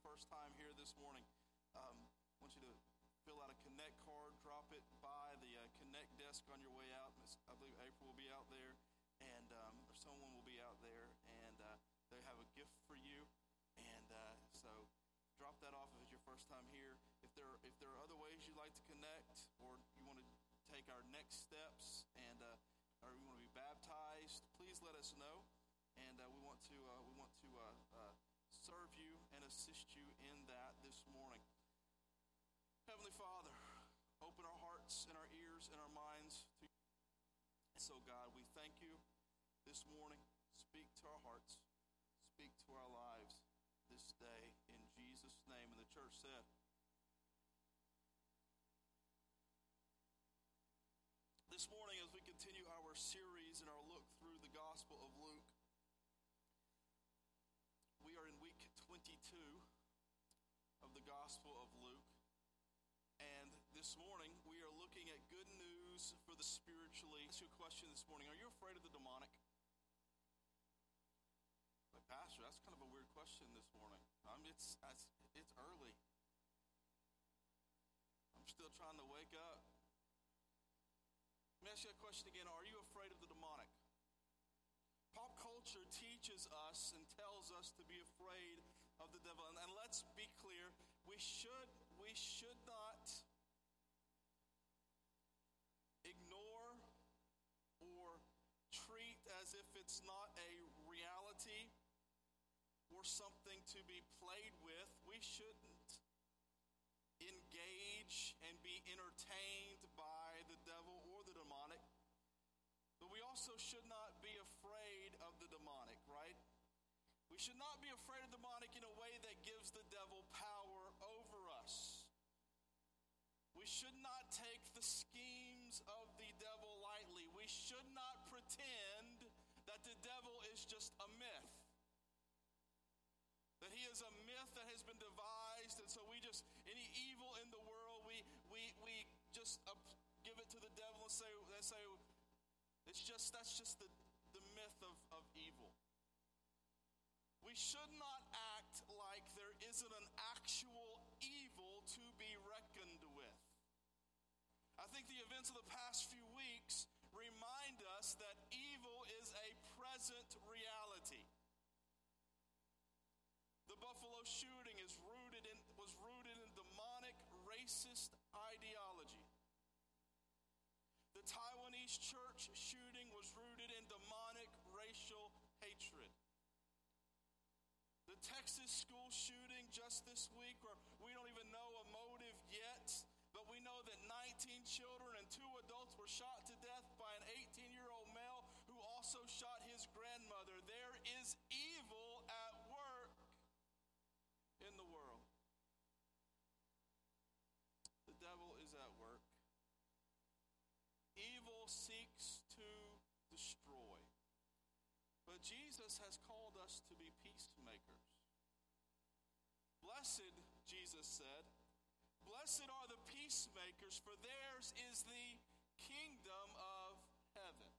first time here this morning, um, I want you to fill out a Connect card, drop it by the uh, Connect desk on your way out. I believe April will be out there, and um, or someone will be out there, and uh, they have a gift for you. And uh, so drop that off if it's your first time here. If there, if there are other ways you'd like to connect, or you want to take our next steps, and uh, or you want to be baptized, please let us know. And uh, we want to uh, we want to serve you and assist you in that this morning. Heavenly Father, open our hearts and our ears and our minds to you. So, God, we thank you this morning. Speak to our hearts, speak to our lives this day in Jesus' name. And the church said, This morning, as we continue our series and our Gospel of Luke. And this morning, we are looking at good news for the spiritually. Ask you a question this morning Are you afraid of the demonic? Pastor, that's kind of a weird question this morning. Um, it's, it's, it's early. I'm still trying to wake up. Let me ask you a question again. Are you afraid of the demonic? Pop culture teaches us and tells us to be afraid of the devil. And, and let's be clear, we should, we should not ignore or treat as if it's not a reality or something to be played with. We shouldn't engage and be entertained by the devil or the demonic. But we also should not be afraid of the demonic, right? We should not be afraid of demonic in a way that gives the devil power over us. We should not take the schemes of the devil lightly. We should not pretend that the devil is just a myth that he is a myth that has been devised and so we just any evil in the world we we we just give it to the devil and say and say it's just that's just the the myth of, of evil we should not act like there isn't an actual evil to be i think the events of the past few weeks remind us that evil is a present reality the Buffalo shooting is rooted in, was rooted in demonic racist ideology. The Taiwanese church shooting was rooted in demonic racial hatred. The Texas school shooting just this week, where we don't even know a motive yet, 19 children and two adults were shot to death by an 18 year old male who also shot his grandmother. There is evil at work in the world. The devil is at work. Evil seeks to destroy. But Jesus has called us to be peacemakers. Blessed, Jesus said, blessed are the peacemakers, for theirs is the kingdom of heaven.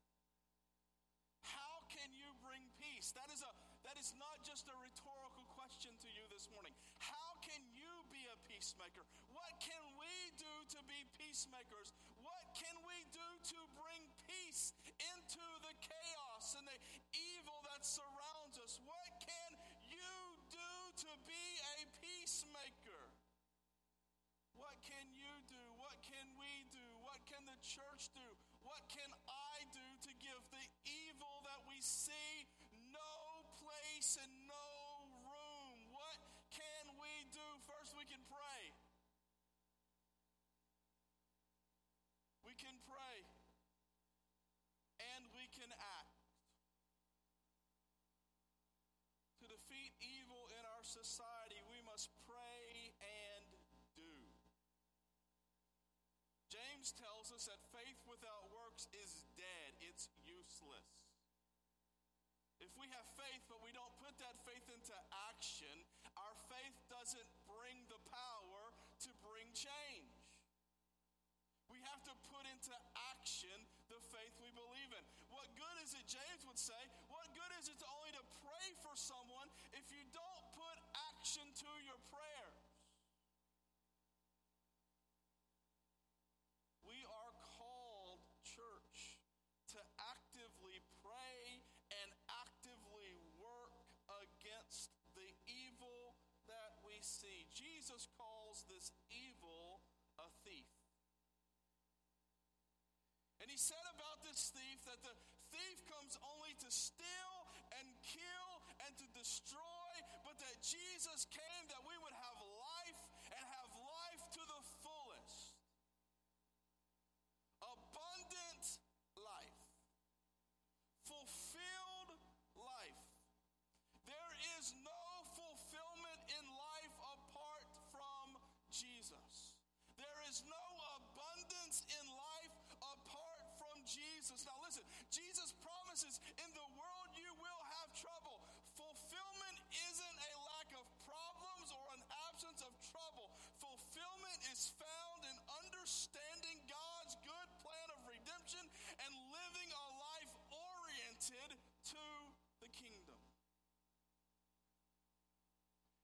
How can you bring peace? That is a that is not just a rhetorical question to you this morning. How can you be a peacemaker? What can we do to be peacemakers? What can we do to bring peace into the chaos and the evil that surrounds us? What church do? What can I do to give the evil that we see no place and no room? What can we do? First, we can pray. We can pray. And we can act. To defeat evil in our society, James tells us that faith without works is dead, it's useless. If we have faith but we don't put that faith into action, our faith doesn't bring the power to bring change. We have to put into action the faith we believe in. What good is it, James would say, what good is it to only to pray for someone if you don't put action to your prayer? This evil a thief. And he said about this thief that the thief comes only to steal and kill and to destroy, but that Jesus came that we would have life Jesus. Now, listen, Jesus promises in the world you will have trouble. Fulfillment isn't a lack of problems or an absence of trouble. Fulfillment is found in understanding God's good plan of redemption and living a life oriented to the kingdom.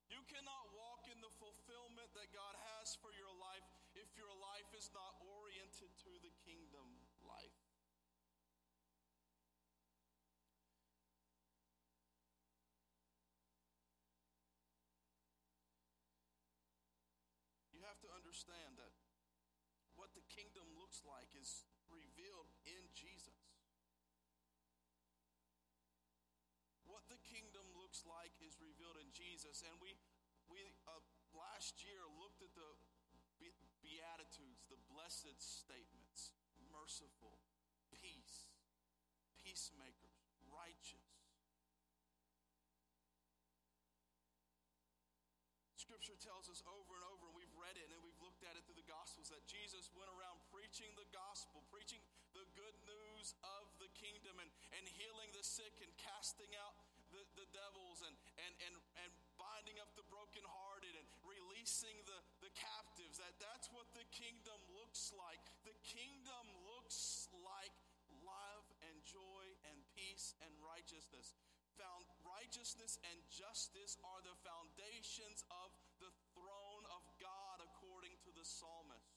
You cannot walk in the fulfillment that God has for your life if your life is not oriented to the kingdom life. Understand that what the kingdom looks like is revealed in Jesus. What the kingdom looks like is revealed in Jesus. And we, we uh, last year looked at the Beatitudes, the blessed statements merciful, peace, peacemakers, righteous. Scripture tells us over and over, and we've read it and we've that Jesus went around preaching the gospel, preaching the good news of the kingdom, and, and healing the sick and casting out the, the devils and, and, and, and binding up the brokenhearted and releasing the, the captives. That, that's what the kingdom looks like. The kingdom looks like love and joy and peace and righteousness found righteousness and justice are the foundations of the throne of God according to the psalmist.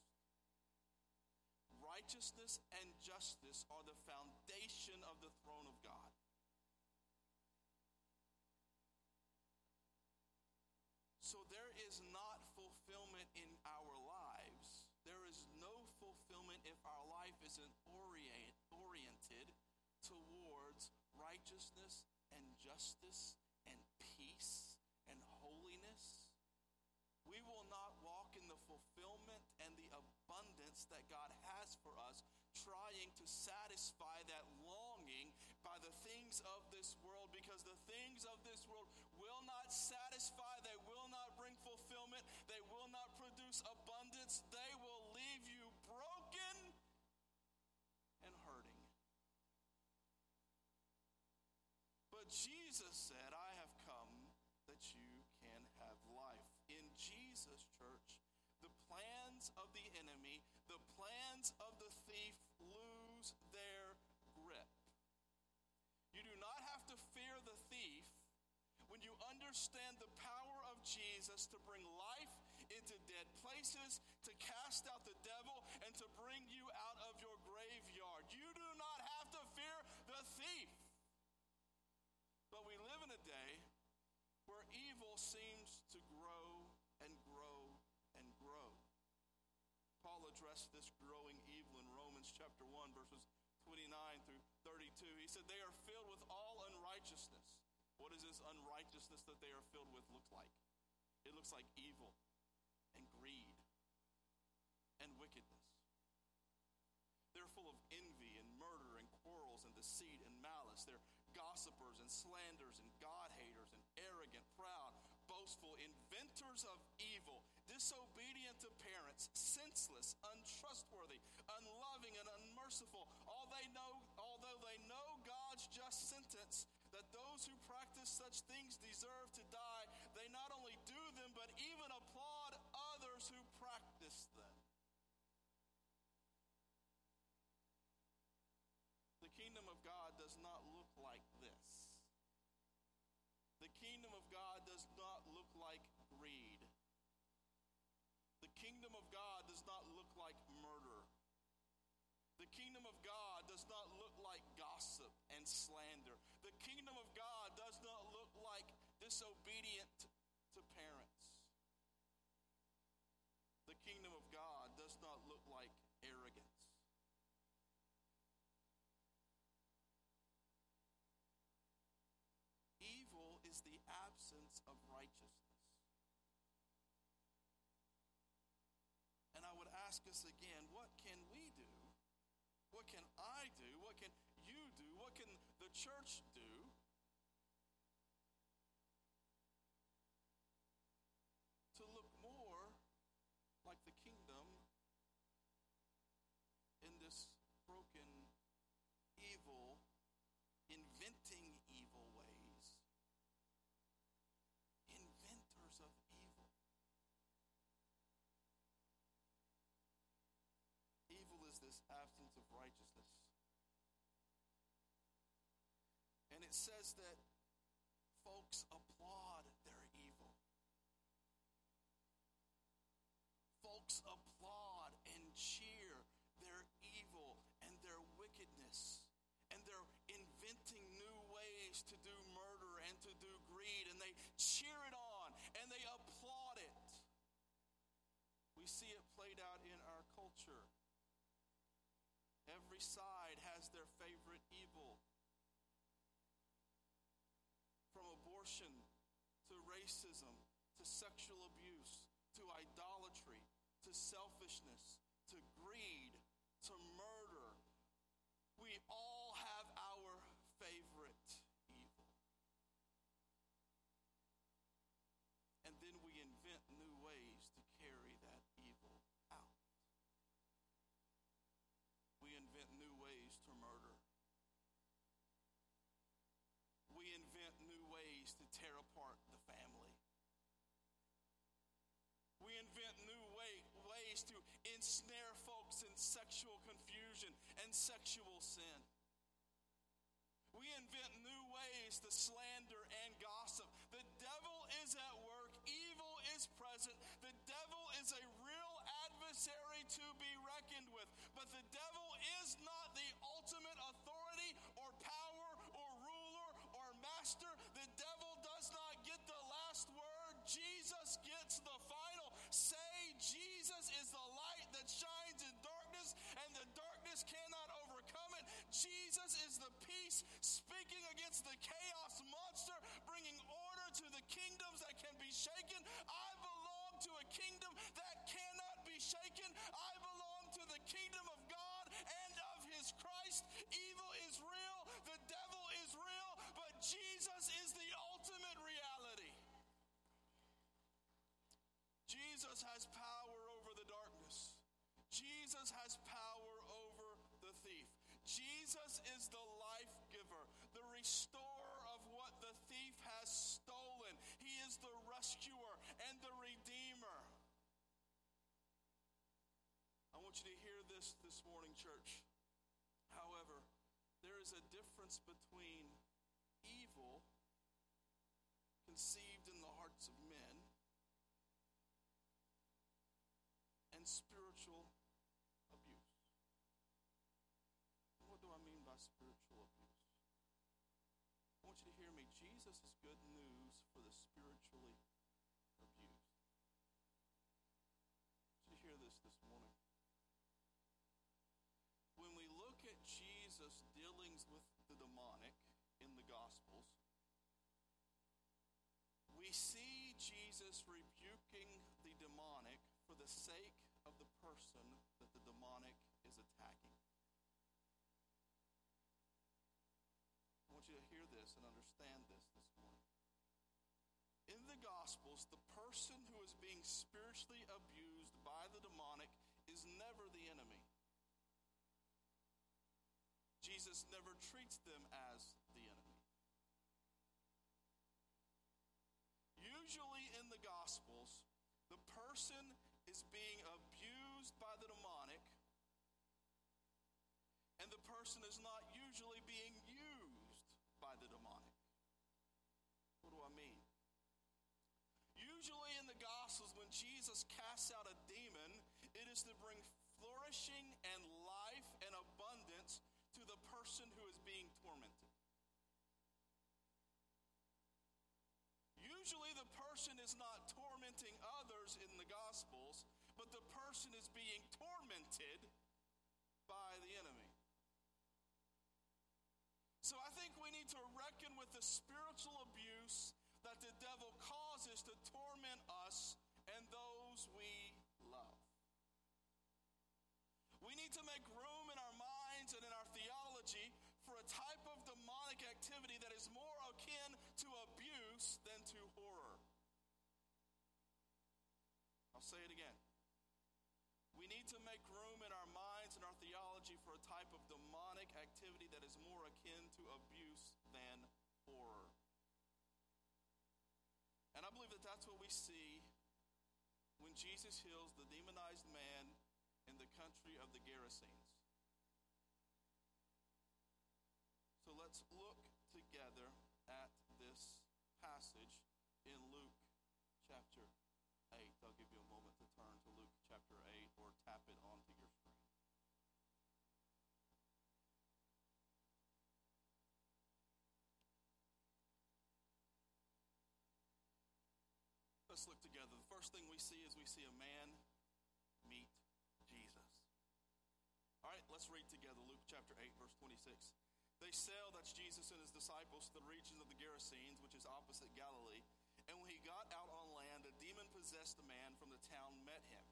Righteousness and justice are the foundation of the throne of God. So there is not fulfillment in our lives. There is no fulfillment if our life isn't orient, oriented towards righteousness and justice and peace and holiness. We will not walk in the fulfillment and the abundance that God trying to satisfy that longing by the things of this world, because the things of this world will not satisfy, they will not bring fulfillment, they will not produce abundance, they will leave you broken and hurting. But Jesus said, I have come that you can have life. In Jesus, church, the plans of the enemy, understand the power of Jesus to bring life into dead places, to cast out the devil, and to bring you out of your graveyard. You do not have to fear the thief. But we live in a day where evil seems to grow and grow and grow. Paul addressed this growing evil in Romans chapter 1, verses 29 through 32. He said, They are filled with all unrighteousness. What does this unrighteousness that they are filled with look like? It looks like evil and greed and wickedness. They're full of envy and murder and quarrels and deceit and malice. They're gossipers and slanders and God haters and arrogant, proud, boastful, inventors of evil, disobedient to parents, senseless, untrustworthy, unloving, and unmerciful. All they know, although they know God's just sentence those who practice such things deserve to die, they not only do them, but even applaud others who practice them. The kingdom of God does not look like this. The kingdom of God does not look like greed. The kingdom of God does not look like murder. The kingdom of God does not look like gossip and slander disobedient to parents. The kingdom of God does not look like arrogance. Evil is the absence of righteousness. And I would ask us again what can we do? What can I do? What can you do? What can the church do this absence of righteousness. And it says that folks applaud their evil. Folks applaud and cheer their evil and their wickedness. And they're inventing new ways to do murder and to do greed. And they cheer it on and they applaud it. We see it played out in our culture. Side has their favorite evil. From abortion to racism to sexual abuse to idolatry to selfishness to greed to murder. We all sexual confusion and sexual sin. We invent new ways to slander and gossip. The devil is at work, evil is present. The devil is a real adversary to be reckoned with. But the devil is not the ultimate authority or power or ruler or master. The devil does not get the last word. Jesus gets Jesus is the peace speaking against the chaos monster, bringing order to the kingdoms that can be shaken. I belong to a kingdom that cannot be shaken. I belong to the kingdom of God and of his Christ. Evil is real, the devil is real, but Jesus is the ultimate reality. Jesus has power over the darkness. Jesus has power. Jesus is the life giver, the restorer of what the thief has stolen. He is the rescuer and the redeemer. I want you to hear this this morning, church. However, there is a difference between evil conceived in the hearts of men and spiritual abuse. What do I mean by spiritual abuse? I want you to hear me. Jesus is good news for the spiritually abused. To hear this this morning. When we look at Jesus' dealings with the demonic in the Gospels, we see Jesus rebuking the demonic for the sake of the person that the demonic is attacking. I want you to hear this and understand this this morning. In the Gospels, the person who is being spiritually abused by the demonic is never the enemy. Jesus never treats them as the enemy. Usually in the Gospels, the person is being abused by the demonic, and the person is not usually being used by the demonic. What do I mean? Usually in the Gospels, Jesus casts out a demon, it is to bring flourishing and life and abundance to the person who is being tormented. Usually, the person is not tormenting others in the Gospels, but the person is being tormented by the enemy. So I think we need to reckon with the spiritual abuse that the devil causes to torment us those we love. We need to make room in our minds and in our theology for a type of demonic activity that is more akin to abuse than to horror. I'll say it again. We need to make room in our minds and our theology for a type of demonic activity that is more akin to abuse than horror. And I believe that that's what we see when Jesus heals the demonized man in the country of the Gerasenes. So let's look together at this passage in Luke together. The first thing we see is we see a man meet Jesus. All right, let's read together Luke chapter 8, verse 26. They sailed, that's Jesus and his disciples, to the regions of the Gerasenes, which is opposite Galilee. And when he got out on land, a demon possessed man from the town met him.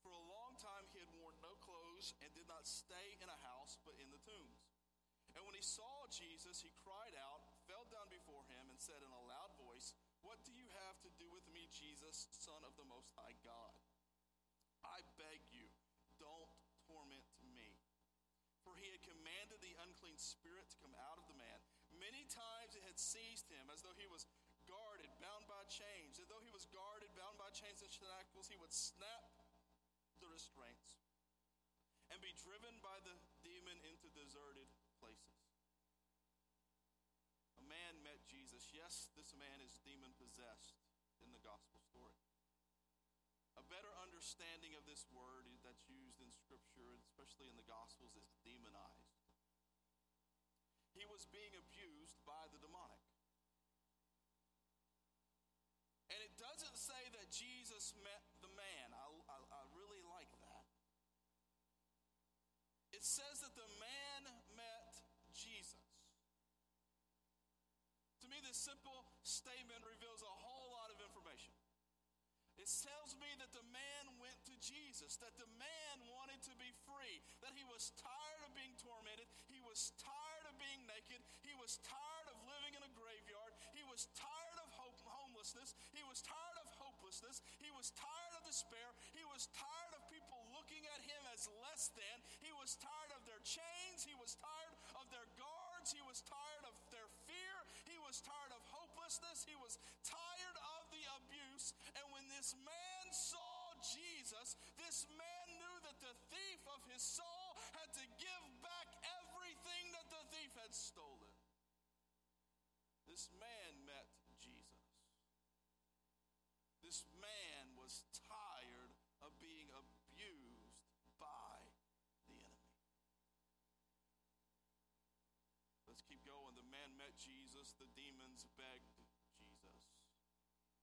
For a long time he had worn no clothes and did not stay in a house, but in the tombs. And when he saw Jesus, he cried out, fell down said in a loud voice, What do you have to do with me, Jesus, Son of the Most High God? I beg you, don't torment me. For he had commanded the unclean spirit to come out of the man. Many times it had seized him as though he was guarded, bound by chains. As though he was guarded, bound by chains and shackles, he would snap the restraints and be driven by the demon into deserted places. Man met Jesus. Yes, this man is demon possessed in the gospel story. A better understanding of this word that's used in Scripture, especially in the Gospels, is demonized. He was being abused by the demonic. And it doesn't say that Jesus met the man. I, I, I really like that. It says that the man this simple statement reveals a whole lot of information. It tells me that the man went to Jesus, that the man wanted to be free, that he was tired of being tormented, he was tired of being naked, he was tired of living in a graveyard, he was tired of hope, homelessness, he was tired of hopelessness, he was tired of despair, he was tired of people looking at him as less than, he was tired of their chains, he was tired of their guards, he was tired of was tired of hopelessness, he was tired of the abuse, and when this man saw Jesus, this man knew that the thief of his soul had to give back everything that the thief had stolen. This man met Jesus, the demons begged Jesus.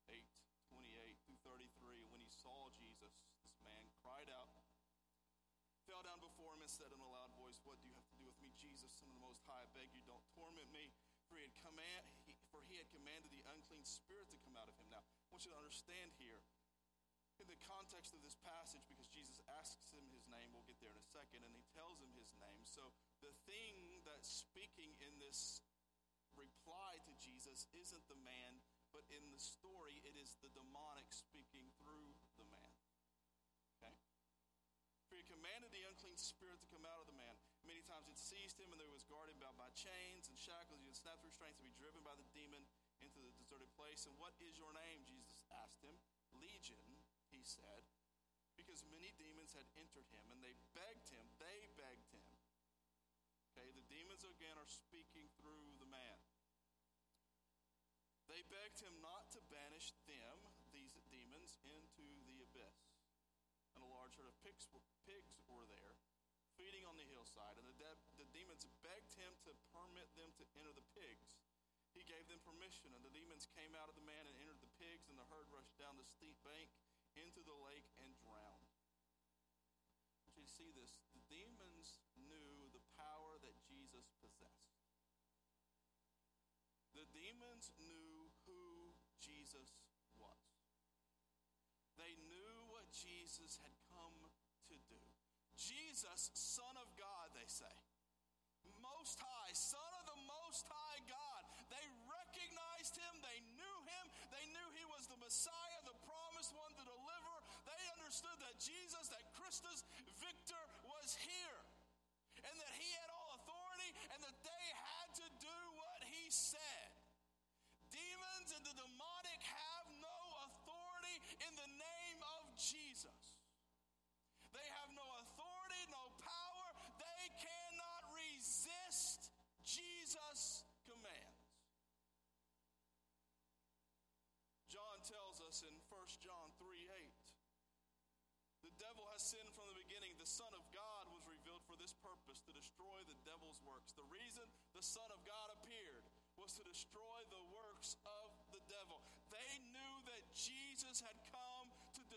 8 28 through 33. When he saw Jesus, this man cried out, fell down before him, and said in a loud voice, What do you have to do with me, Jesus, Son of the Most High? I beg you, don't torment me. For he had, command, he, for he had commanded the unclean spirit to come out of him. Now, I want you to understand here, in the context of this passage, because Jesus asks him his name, we'll get there in a second, and he tells him his name. So the thing that's speaking in this reply to Jesus isn't the man, but in the story, it is the demonic speaking through the man. Okay? For he commanded the unclean spirit to come out of the man. Many times it seized him, and there was guarded about by chains and shackles. You had snapped restraints to be driven by the demon into the deserted place. And what is your name? Jesus asked him. Legion, he said, because many demons had entered him, and they begged him. They begged him. Okay, the demons again are speaking through. They begged him not to banish them, these demons, into the abyss. And a large herd of pigs were, pigs were there, feeding on the hillside. And the, de- the demons begged him to permit them to enter the pigs. He gave them permission, and the demons came out of the man and entered the pigs, and the herd rushed down the steep bank into the lake and drowned. You see this. The demons knew the power that Jesus possessed. The demons knew Jesus was. They knew what Jesus had come to do. Jesus, Son of God, they say. Most High, Son of the Most High God. They recognized him, they knew him, they knew he was the Messiah, the promised one, the deliverer. They understood that Jesus, that Christus Victor was here, and that he had all authority, and that they had to do what he said. Demons and the Jesus. They have no authority, no power. They cannot resist Jesus' commands. John tells us in 1 John 3 8 the devil has sinned from the beginning. The Son of God was revealed for this purpose to destroy the devil's works. The reason the Son of God appeared was to destroy the works of the devil. They knew that Jesus had come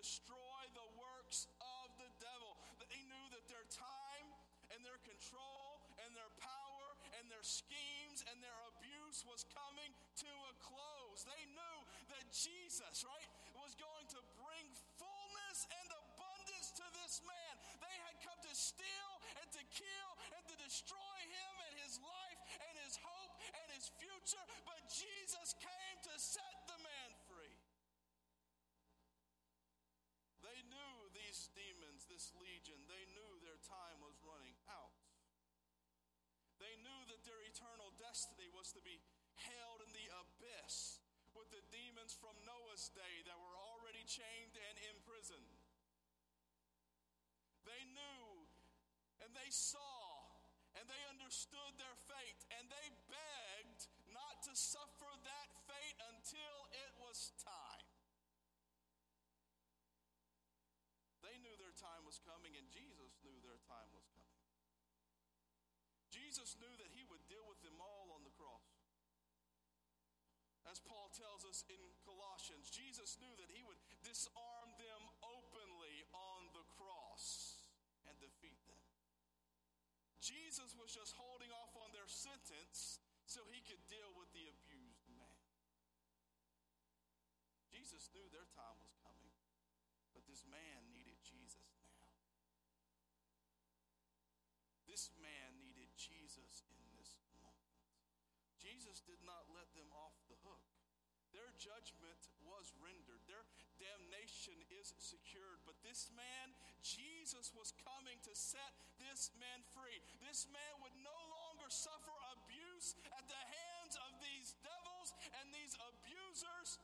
destroy the works of the devil. They knew that their time and their control and their power and their schemes and their abuse was coming to a close. They knew that Jesus, right, was going to bring fullness and abundance to this man. They had come to steal and to kill and to destroy him and his life and his hope and his future, but Jesus came to set legion, they knew their time was running out. They knew that their eternal destiny was to be held in the abyss with the demons from Noah's day that were already chained and imprisoned. They knew and they saw and they understood their fate and they begged not to suffer that fate until it was time. Coming and Jesus knew their time was coming. Jesus knew that he would deal with them all on the cross. As Paul tells us in Colossians, Jesus knew that he would disarm them openly on the cross and defeat them. Jesus was just holding off on their sentence so he could deal with the abused man. Jesus knew their time was coming, but this man needed Jesus now. This man needed Jesus in this moment. Jesus did not let them off the hook. Their judgment was rendered. Their damnation is secured. But this man, Jesus, was coming to set this man free. This man would no longer suffer abuse at the hands of these devils and these abusers.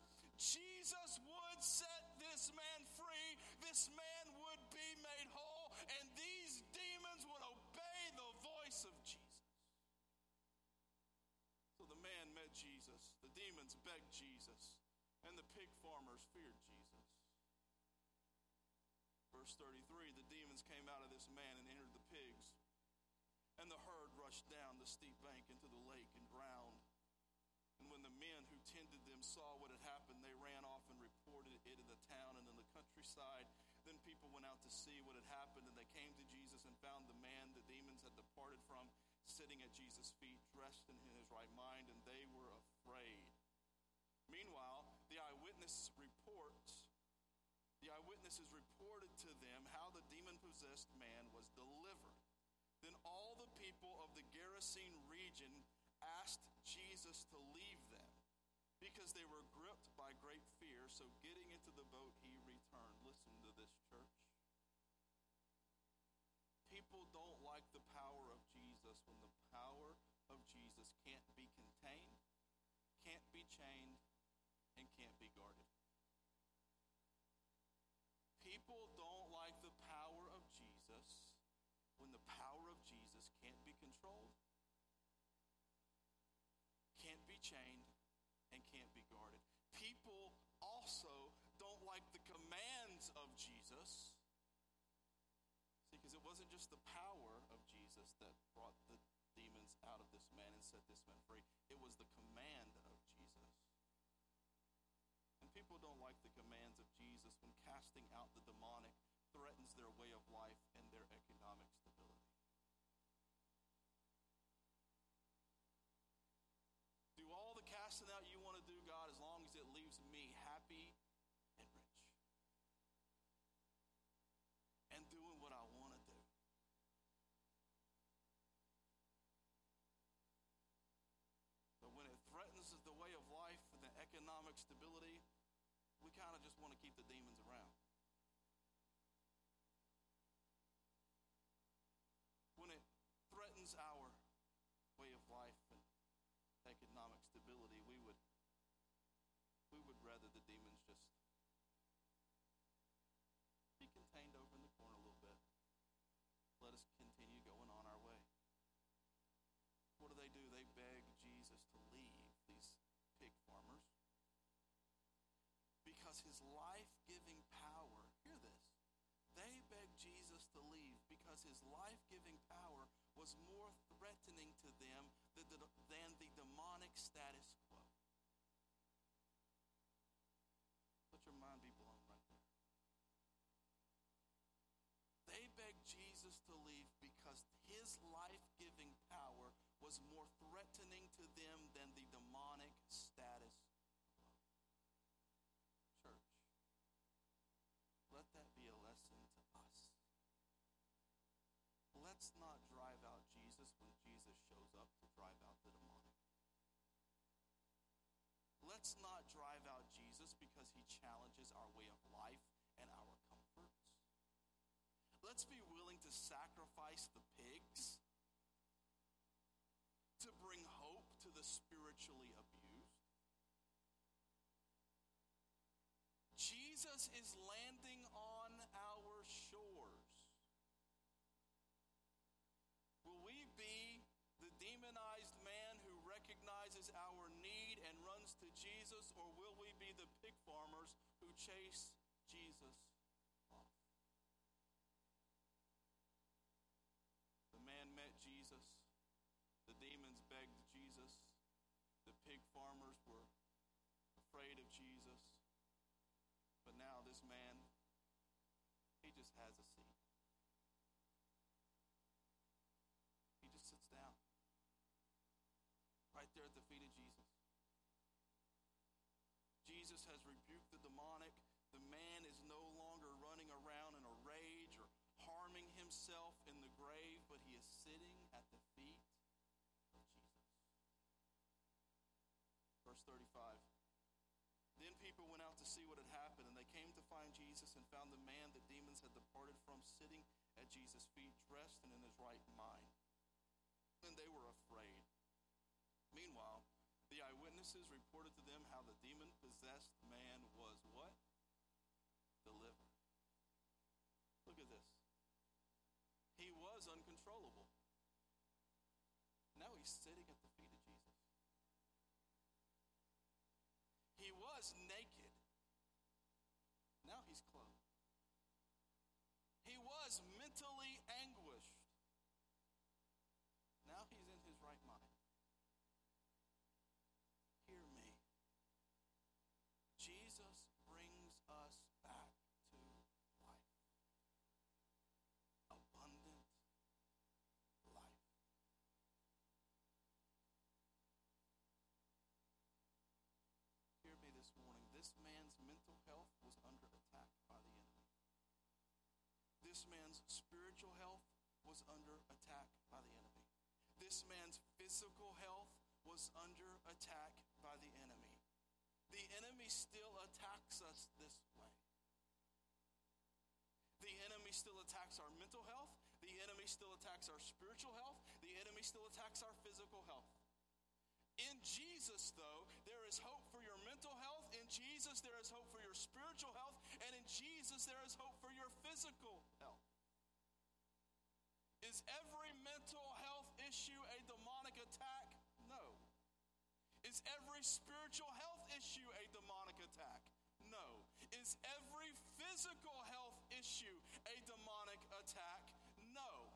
Jesus, the demons begged Jesus, and the pig farmers feared Jesus. Verse 33 the demons came out of this man and entered the pigs, and the herd rushed down the steep bank into the lake and drowned. And when the men who tended them saw what had happened, they ran off and reported it in the town and in the countryside. Then people went out to see what had happened, and they came to Jesus and found the man the demons had departed from sitting at Jesus' feet, dressed in his right mind, and they were afraid. Meanwhile, the eyewitness reports the eyewitnesses reported to them how the demon possessed man was delivered. Then all the people of the Gerasene region asked Jesus to leave them because they were gripped by great fear. So, getting into the boat, he returned. Listen to this, church. People don't like the power People don't like the power of Jesus when the power of Jesus can't be controlled, can't be chained, and can't be guarded. People also don't like the commands of Jesus. See, because it wasn't just the power of Jesus that brought the demons out of this man and set this man free, it was the command. People don't like the commands of Jesus, when casting out the demonic threatens their way of life and their economic stability. Do all the casting out you want to do, God, as long as it leaves me happy and rich and doing what I want to do. But when it threatens the way of life and the economic stability, we kind of just want to keep the demons around. Because his life giving power, hear this, they begged Jesus to leave because his life giving power was more threatening to them than the, than the demonic status quo. Let your mind be blown right there. They begged Jesus to leave because his life giving power was more Let's not drive out Jesus when Jesus shows up to drive out the demonic. Let's not drive out Jesus because he challenges our way of life and our comforts. Let's be willing to sacrifice the pigs to bring hope to the spiritually abused. Jesus is landing on our shores. To Jesus, or will we be the pig farmers who chase Jesus off? The man met Jesus. The demons begged Jesus. The pig farmers were afraid of Jesus. But now this man, he just has a seat. He just sits down right there at the feet of Jesus. Jesus has rebuked the demonic. The man is no longer running around in a rage or harming himself in the grave, but he is sitting at the feet of Jesus. Verse 35. Then people went out to see what had happened, and they came to find Jesus and found the man that demons had departed from sitting at Jesus' feet, dressed and in his right mind. And they were afraid. Meanwhile, the eyewitnesses reported to them how the demon possessed man was what? Delivered. Look at this. He was uncontrollable. Now he's sitting at the feet of Jesus. He was naked. Now he's clothed. He was mentally anguished. Now he's in his right mind. Hear me. Jesus brings us back to life. Abundant life. Hear me this morning. This man's mental health was under attack by the enemy. This man's spiritual health was under attack by the enemy. This man's physical health was under attack by the enemy. The enemy still attacks us this way. The enemy still attacks our mental health. The enemy still attacks our spiritual health. The enemy still attacks our physical health. In Jesus, though, there is hope for your mental health. In Jesus, there is hope for your spiritual health. And in Jesus, there is hope for your physical health. Is every mental health issue a demonic attack? Is every spiritual health issue a demonic attack? No. Is every physical health issue a demonic attack? No.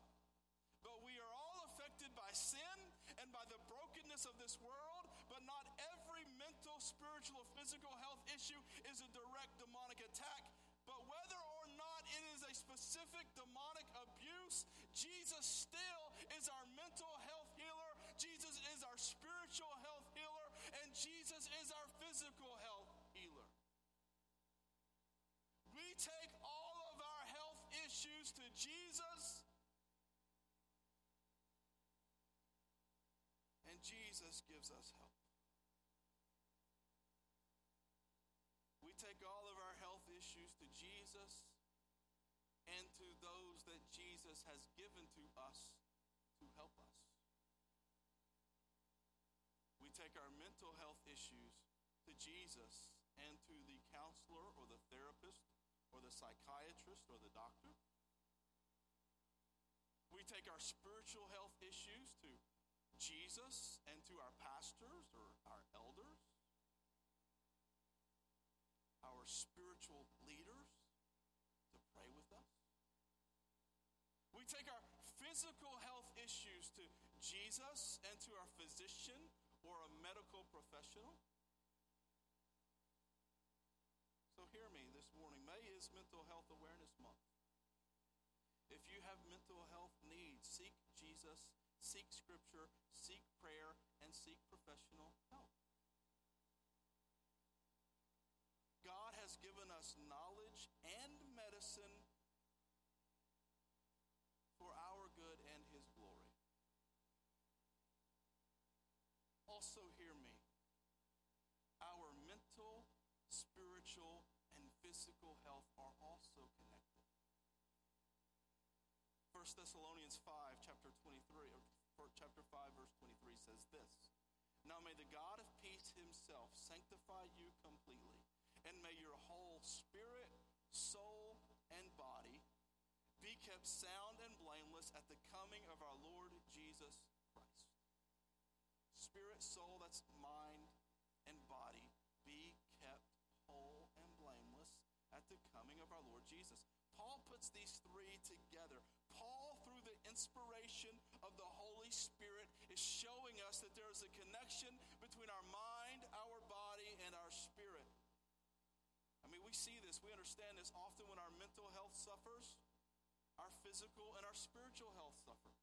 But we are all affected by sin and by the brokenness of this world, but not every mental, spiritual, or physical health issue is a direct demonic attack. But whether or not it is a specific demonic abuse, Jesus still is our mental health healer, Jesus is our spiritual health and Jesus is our physical health healer. We take all of our health issues to Jesus, and Jesus gives us help. We take all of our health issues to Jesus and to those that Jesus has given to us to help us. Take our mental health issues to Jesus and to the counselor or the therapist or the psychiatrist or the doctor. We take our spiritual health issues to Jesus and to our pastors or our elders, our spiritual leaders to pray with us. We take our physical health issues to Jesus and to our physician or a medical professional. So hear me this morning. May is Mental Health Awareness Month. If you have mental health needs, seek Jesus, seek scripture, seek prayer, and seek professional help. God has given us knowledge and medicine for our good and his glory. Also, hear me. Our mental, spiritual, and physical health are also connected. 1 Thessalonians 5, chapter 23, or chapter 5, verse 23 says this. Now may the God of peace himself sanctify you completely, and may your whole spirit, soul, and body be kept sound and blameless at the coming of our Lord Jesus. Spirit, soul, that's mind and body, be kept whole and blameless at the coming of our Lord Jesus. Paul puts these three together. Paul, through the inspiration of the Holy Spirit, is showing us that there is a connection between our mind, our body, and our spirit. I mean, we see this, we understand this often when our mental health suffers, our physical and our spiritual health suffer.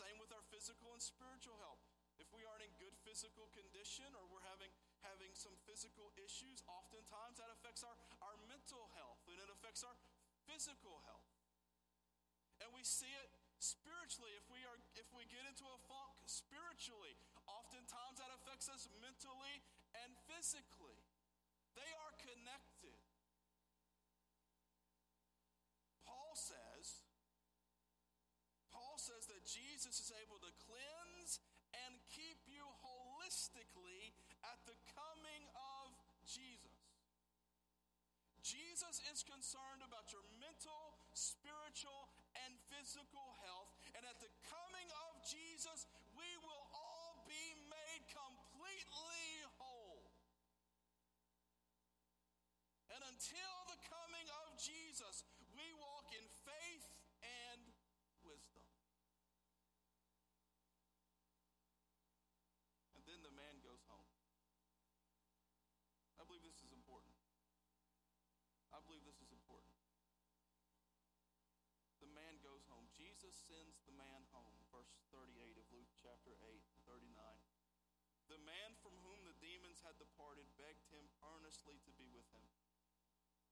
Same with our physical and spiritual health. If we aren't in good physical condition or we're having having some physical issues, oftentimes that affects our, our mental health and it affects our physical health. And we see it spiritually if we are if we get into a funk spiritually, oftentimes that affects us mentally and physically. They are connected. Jesus is able to cleanse and keep you holistically at the coming of Jesus. Jesus is concerned about your mental, spiritual, and physical health. And at the coming of Jesus, we will all be made completely whole. And until the coming of Jesus, Jesus sends the man home. Verse 38 of Luke chapter 8, 39. The man from whom the demons had departed begged him earnestly to be with him.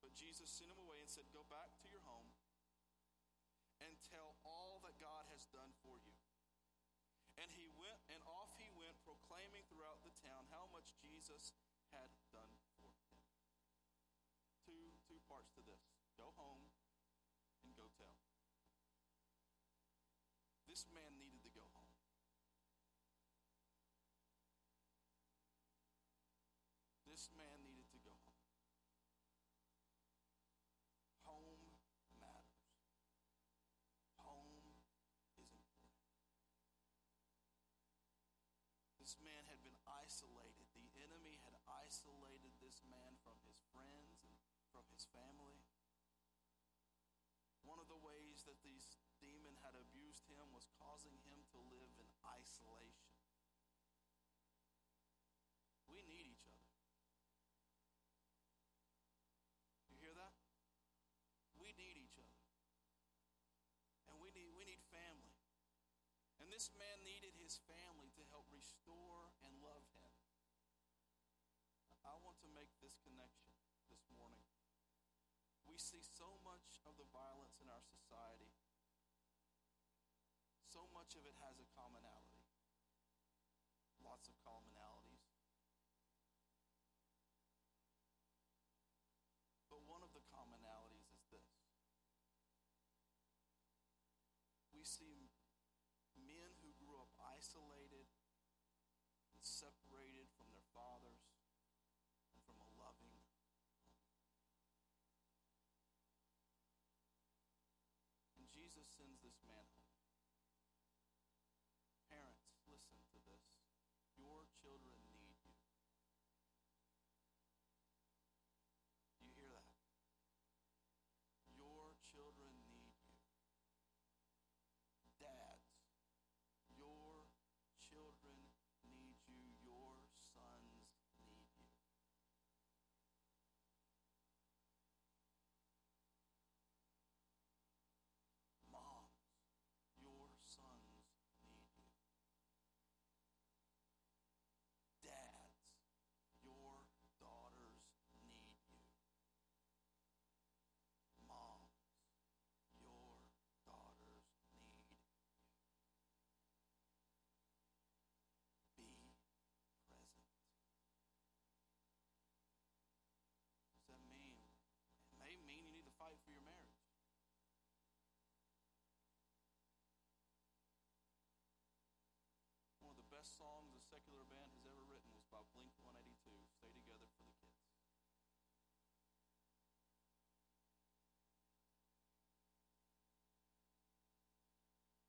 But Jesus sent him away and said, Go back to your home and tell all that God has done for you. And he went, and off he went, proclaiming throughout the town how much Jesus had done for him. Two, two parts to this go home and go tell. This man needed to go home. This man needed to go home. Home matters. Home is important. This man had been isolated. The enemy had isolated this man from his friends and from his family. One of the ways that these had abused him was causing him to live in isolation. We need each other. You hear that? We need each other. And we need we need family. And this man needed his family to help restore and love him. I want to make this connection this morning. We see so much of the violence in our society so much of it has a commonality. Lots of commonalities. But one of the commonalities is this we see men who grew up isolated and separated from their fathers and from a loving home. And Jesus sends this man best songs a secular band has ever written was by Blink 182, Stay Together for the Kids.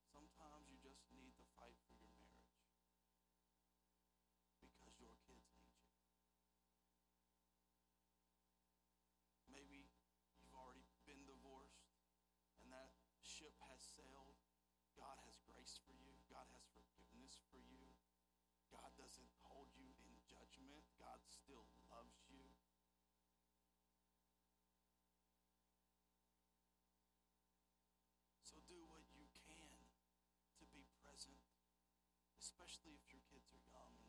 Sometimes you just need to fight for your marriage because your kids need you. Maybe you've already been divorced and that ship has sailed. God has grace for you, God has forgiveness for you. God doesn't hold you in judgment, God still loves you. So do what you can to be present, especially if your kids are young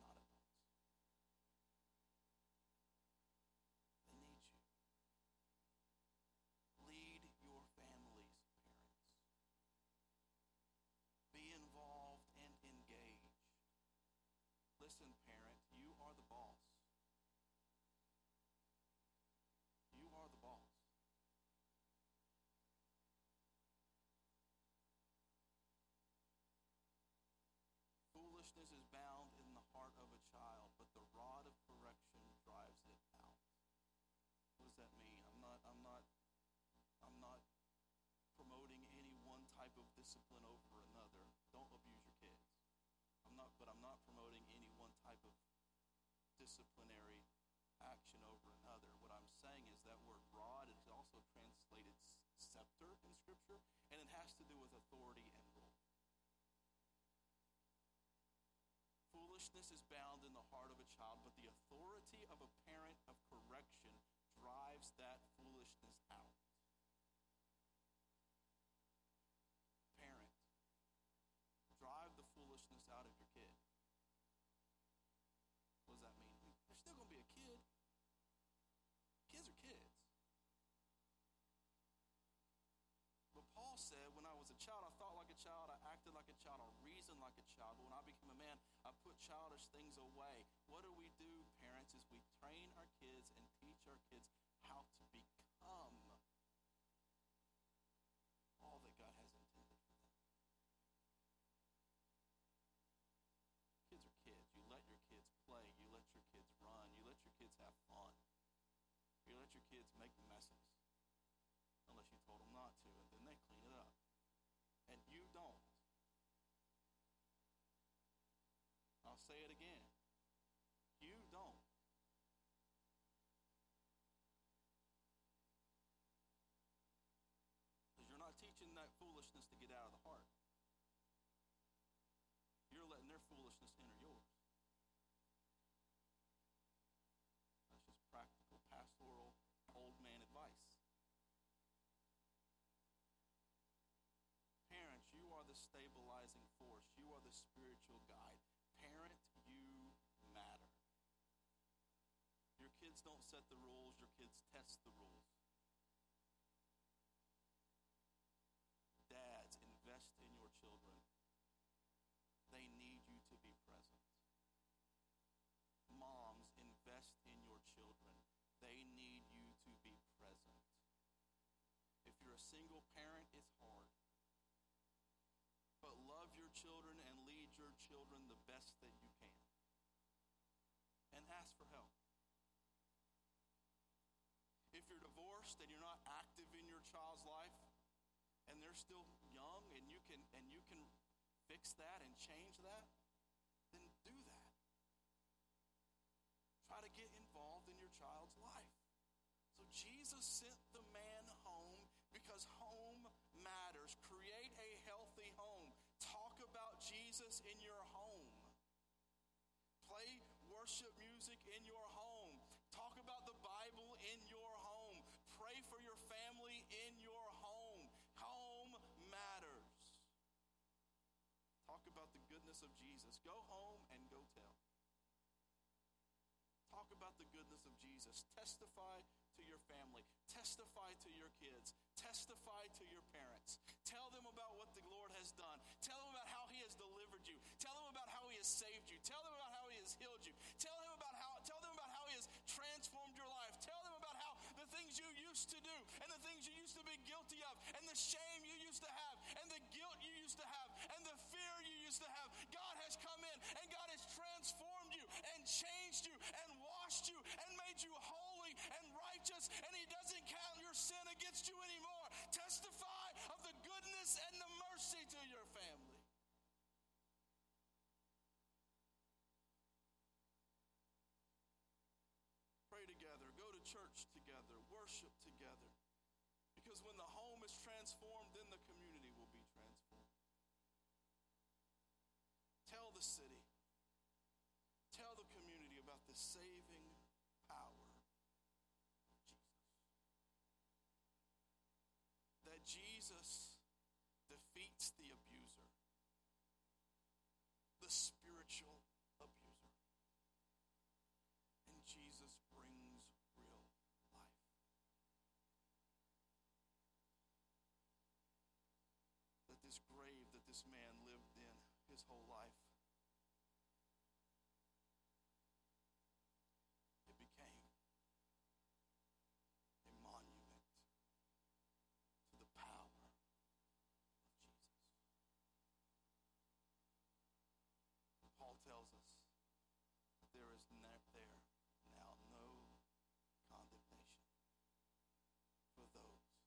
discipline over another. Don't abuse your kids. I'm not but I'm not promoting any one type of disciplinary action over another. What I'm saying is that word rod is also translated scepter in scripture and it has to do with authority and rule. Foolishness is bound in the heart of a child, but the authority of a parent of correction drives that foolishness out. Child, I like a child. But when I became a man, I put childish things away. What do we do, parents, is we train our kids and teach our kids how to become all that God has intended for them. Kids are kids. You let your kids play. You let your kids run. You let your kids have fun. You let your kids make messes. I'll say it again. You don't. Because you're not teaching that foolishness to get out of the heart. You're letting their foolishness enter yours. That's just practical, pastoral, old man advice. Parents, you are the stabilizing force. You are the spiritual guide. Parent, you matter. Your kids don't set the rules, your kids test the rules. Dads, invest in your children. They need you to be present. Moms, invest in your children. They need you to be present. If you're a single parent, it's hard. But love your children and lead your children the best that you can. And ask for help. Divorced and you're not active in your child's life and they're still young and you can and you can fix that and change that, then do that. Try to get involved in your child's life. So Jesus sent the man home because home matters. Create a healthy home. Talk about Jesus in your home. Play worship goodness of Jesus. Go home and go tell. Talk about the goodness of Jesus. Testify to your family. Testify to your kids. Testify to your parents. Tell them about what the Lord has done. Tell them about how He has delivered you. Tell them about how He has saved you. Tell them about how He has healed you. Tell them about how tell them about how He has transformed your life. Tell them about how the things you used to do and the things you used to be guilty of and the shame you used to have and the used to have and the fear you used to have. God has come in and God has transformed you and changed you and washed you and made you holy and righteous and He doesn't count your sin against you anymore. Testify of the goodness and the mercy to your family. Pray together, go to church together, worship together. Because when the home is transformed, then the community will be transformed. Tell the city, tell the community about the saving power of Jesus. That Jesus defeats the abuser, the spiritual abuser. And Jesus brings real life. That this grave that this man lived in his whole life, it became a monument to the power of Jesus. Paul tells us that there is ne- there now no condemnation for those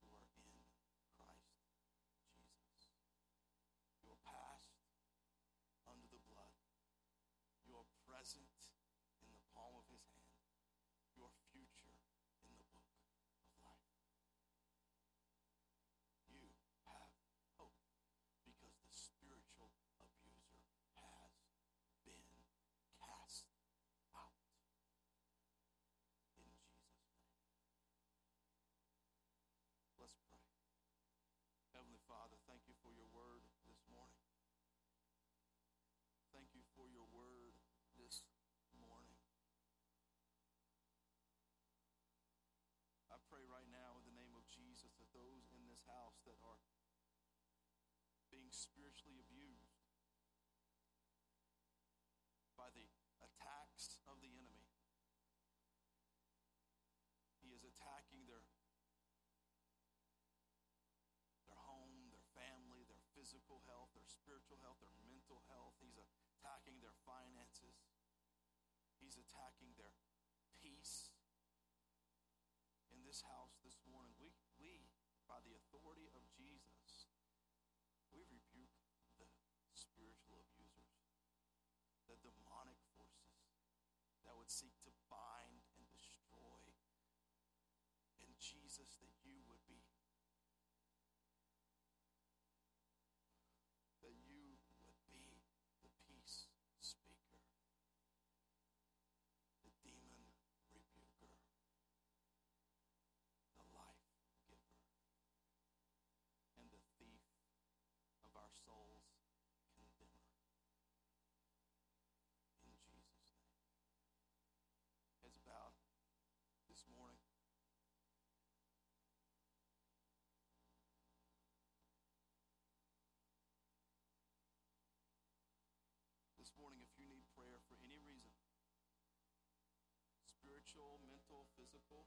who are in Christ Jesus. Your past under the blood, your present in the palm of his hand, your future in the book of life. You have hope because the spiritual abuser has been cast out. In Jesus' name. Let's pray. Heavenly Father, thank you for your word this morning. Thank you for your word this morning. I pray right now in the name of Jesus that those in this house that are being spiritually abused by the attacks of the enemy, he is attacking their their home, their family, their physical health, their spiritual health, their mental health. He's attacking their finances. He's attacking their peace. This house this morning, we, we by the authority of souls condemner. In Jesus' name. Heads bowed this morning. this morning if you need prayer for any reason spiritual, mental, physical.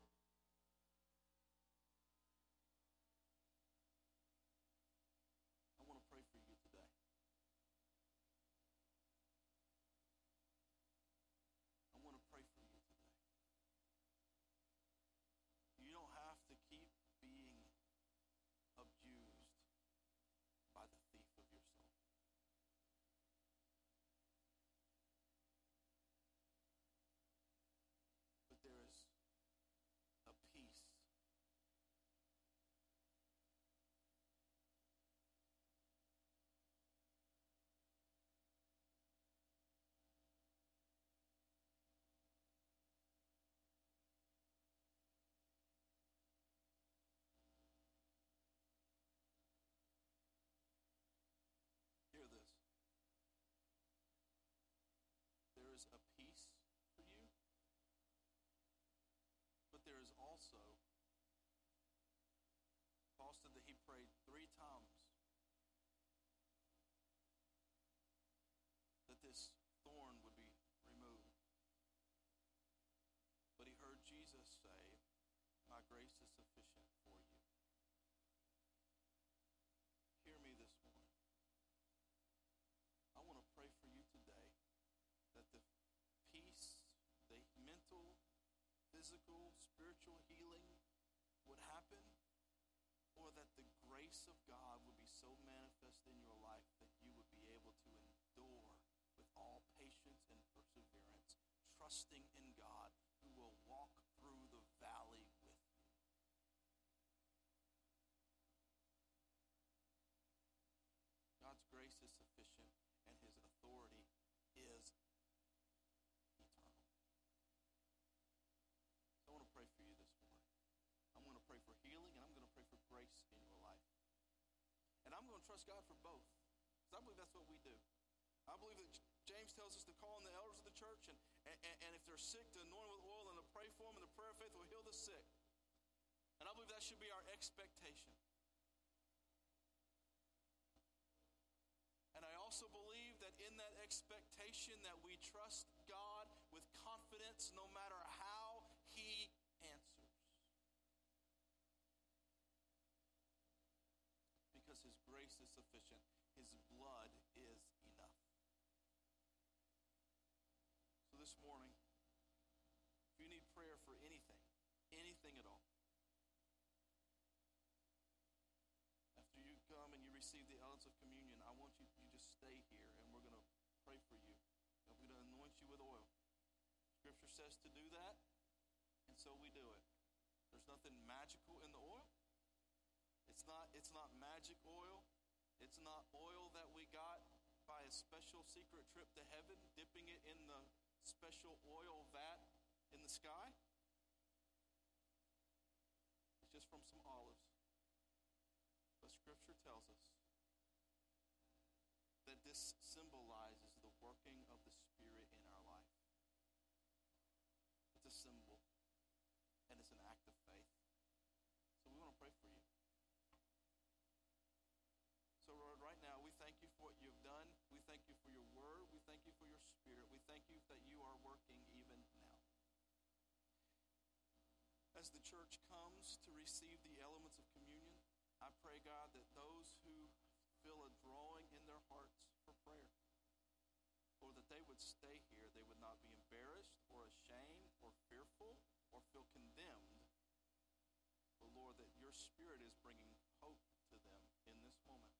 Is a peace for you, but there is also, Paul said that he prayed three times that this thorn would be removed. But he heard Jesus say, My grace is sufficient for you. Hear me this morning. I want to pray for you today that the peace, the mental, physical, spiritual healing would happen, or that the grace of God would be so manifest in your life that you would be able to endure with all patience and perseverance, trusting in God who will walk through the valley with you. God's grace is sufficient and his authority is eternal. So I want to pray for you this morning. I'm going to pray for healing and I'm going to pray for grace in your life. And I'm going to trust God for both. Because I believe that's what we do. I believe that James tells us to call on the elders of the church, and, and, and if they're sick, to anoint with oil and to pray for them, and the prayer of faith will heal the sick. And I believe that should be our expectation. And I also believe that in that expectation that we trust God with confidence no matter how he answers. Because his grace is sufficient. His blood is enough. So this morning, if you need prayer for anything, anything at all, after you come and you receive the elements of communion, I want you, you just stay here and we're going to pray for you. And we're going to anoint you with oil. Scripture says to do that, and so we do it. There's nothing magical in the oil. It's not, it's not magic oil. It's not oil that we got by a special secret trip to heaven, dipping it in the special oil vat in the sky. It's just from some olives. But Scripture tells us that this symbolizes the working of the Spirit in our life. It's a symbol, and it's an act of faith. So we want to pray for you. Thank you that you are working even now. As the church comes to receive the elements of communion, I pray, God, that those who feel a drawing in their hearts for prayer, or that they would stay here, they would not be embarrassed or ashamed or fearful or feel condemned. But Lord, that your spirit is bringing hope to them in this moment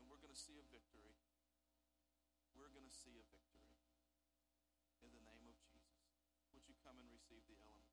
and we're going to see a victory. To see a victory in the name of Jesus. Would you come and receive the element?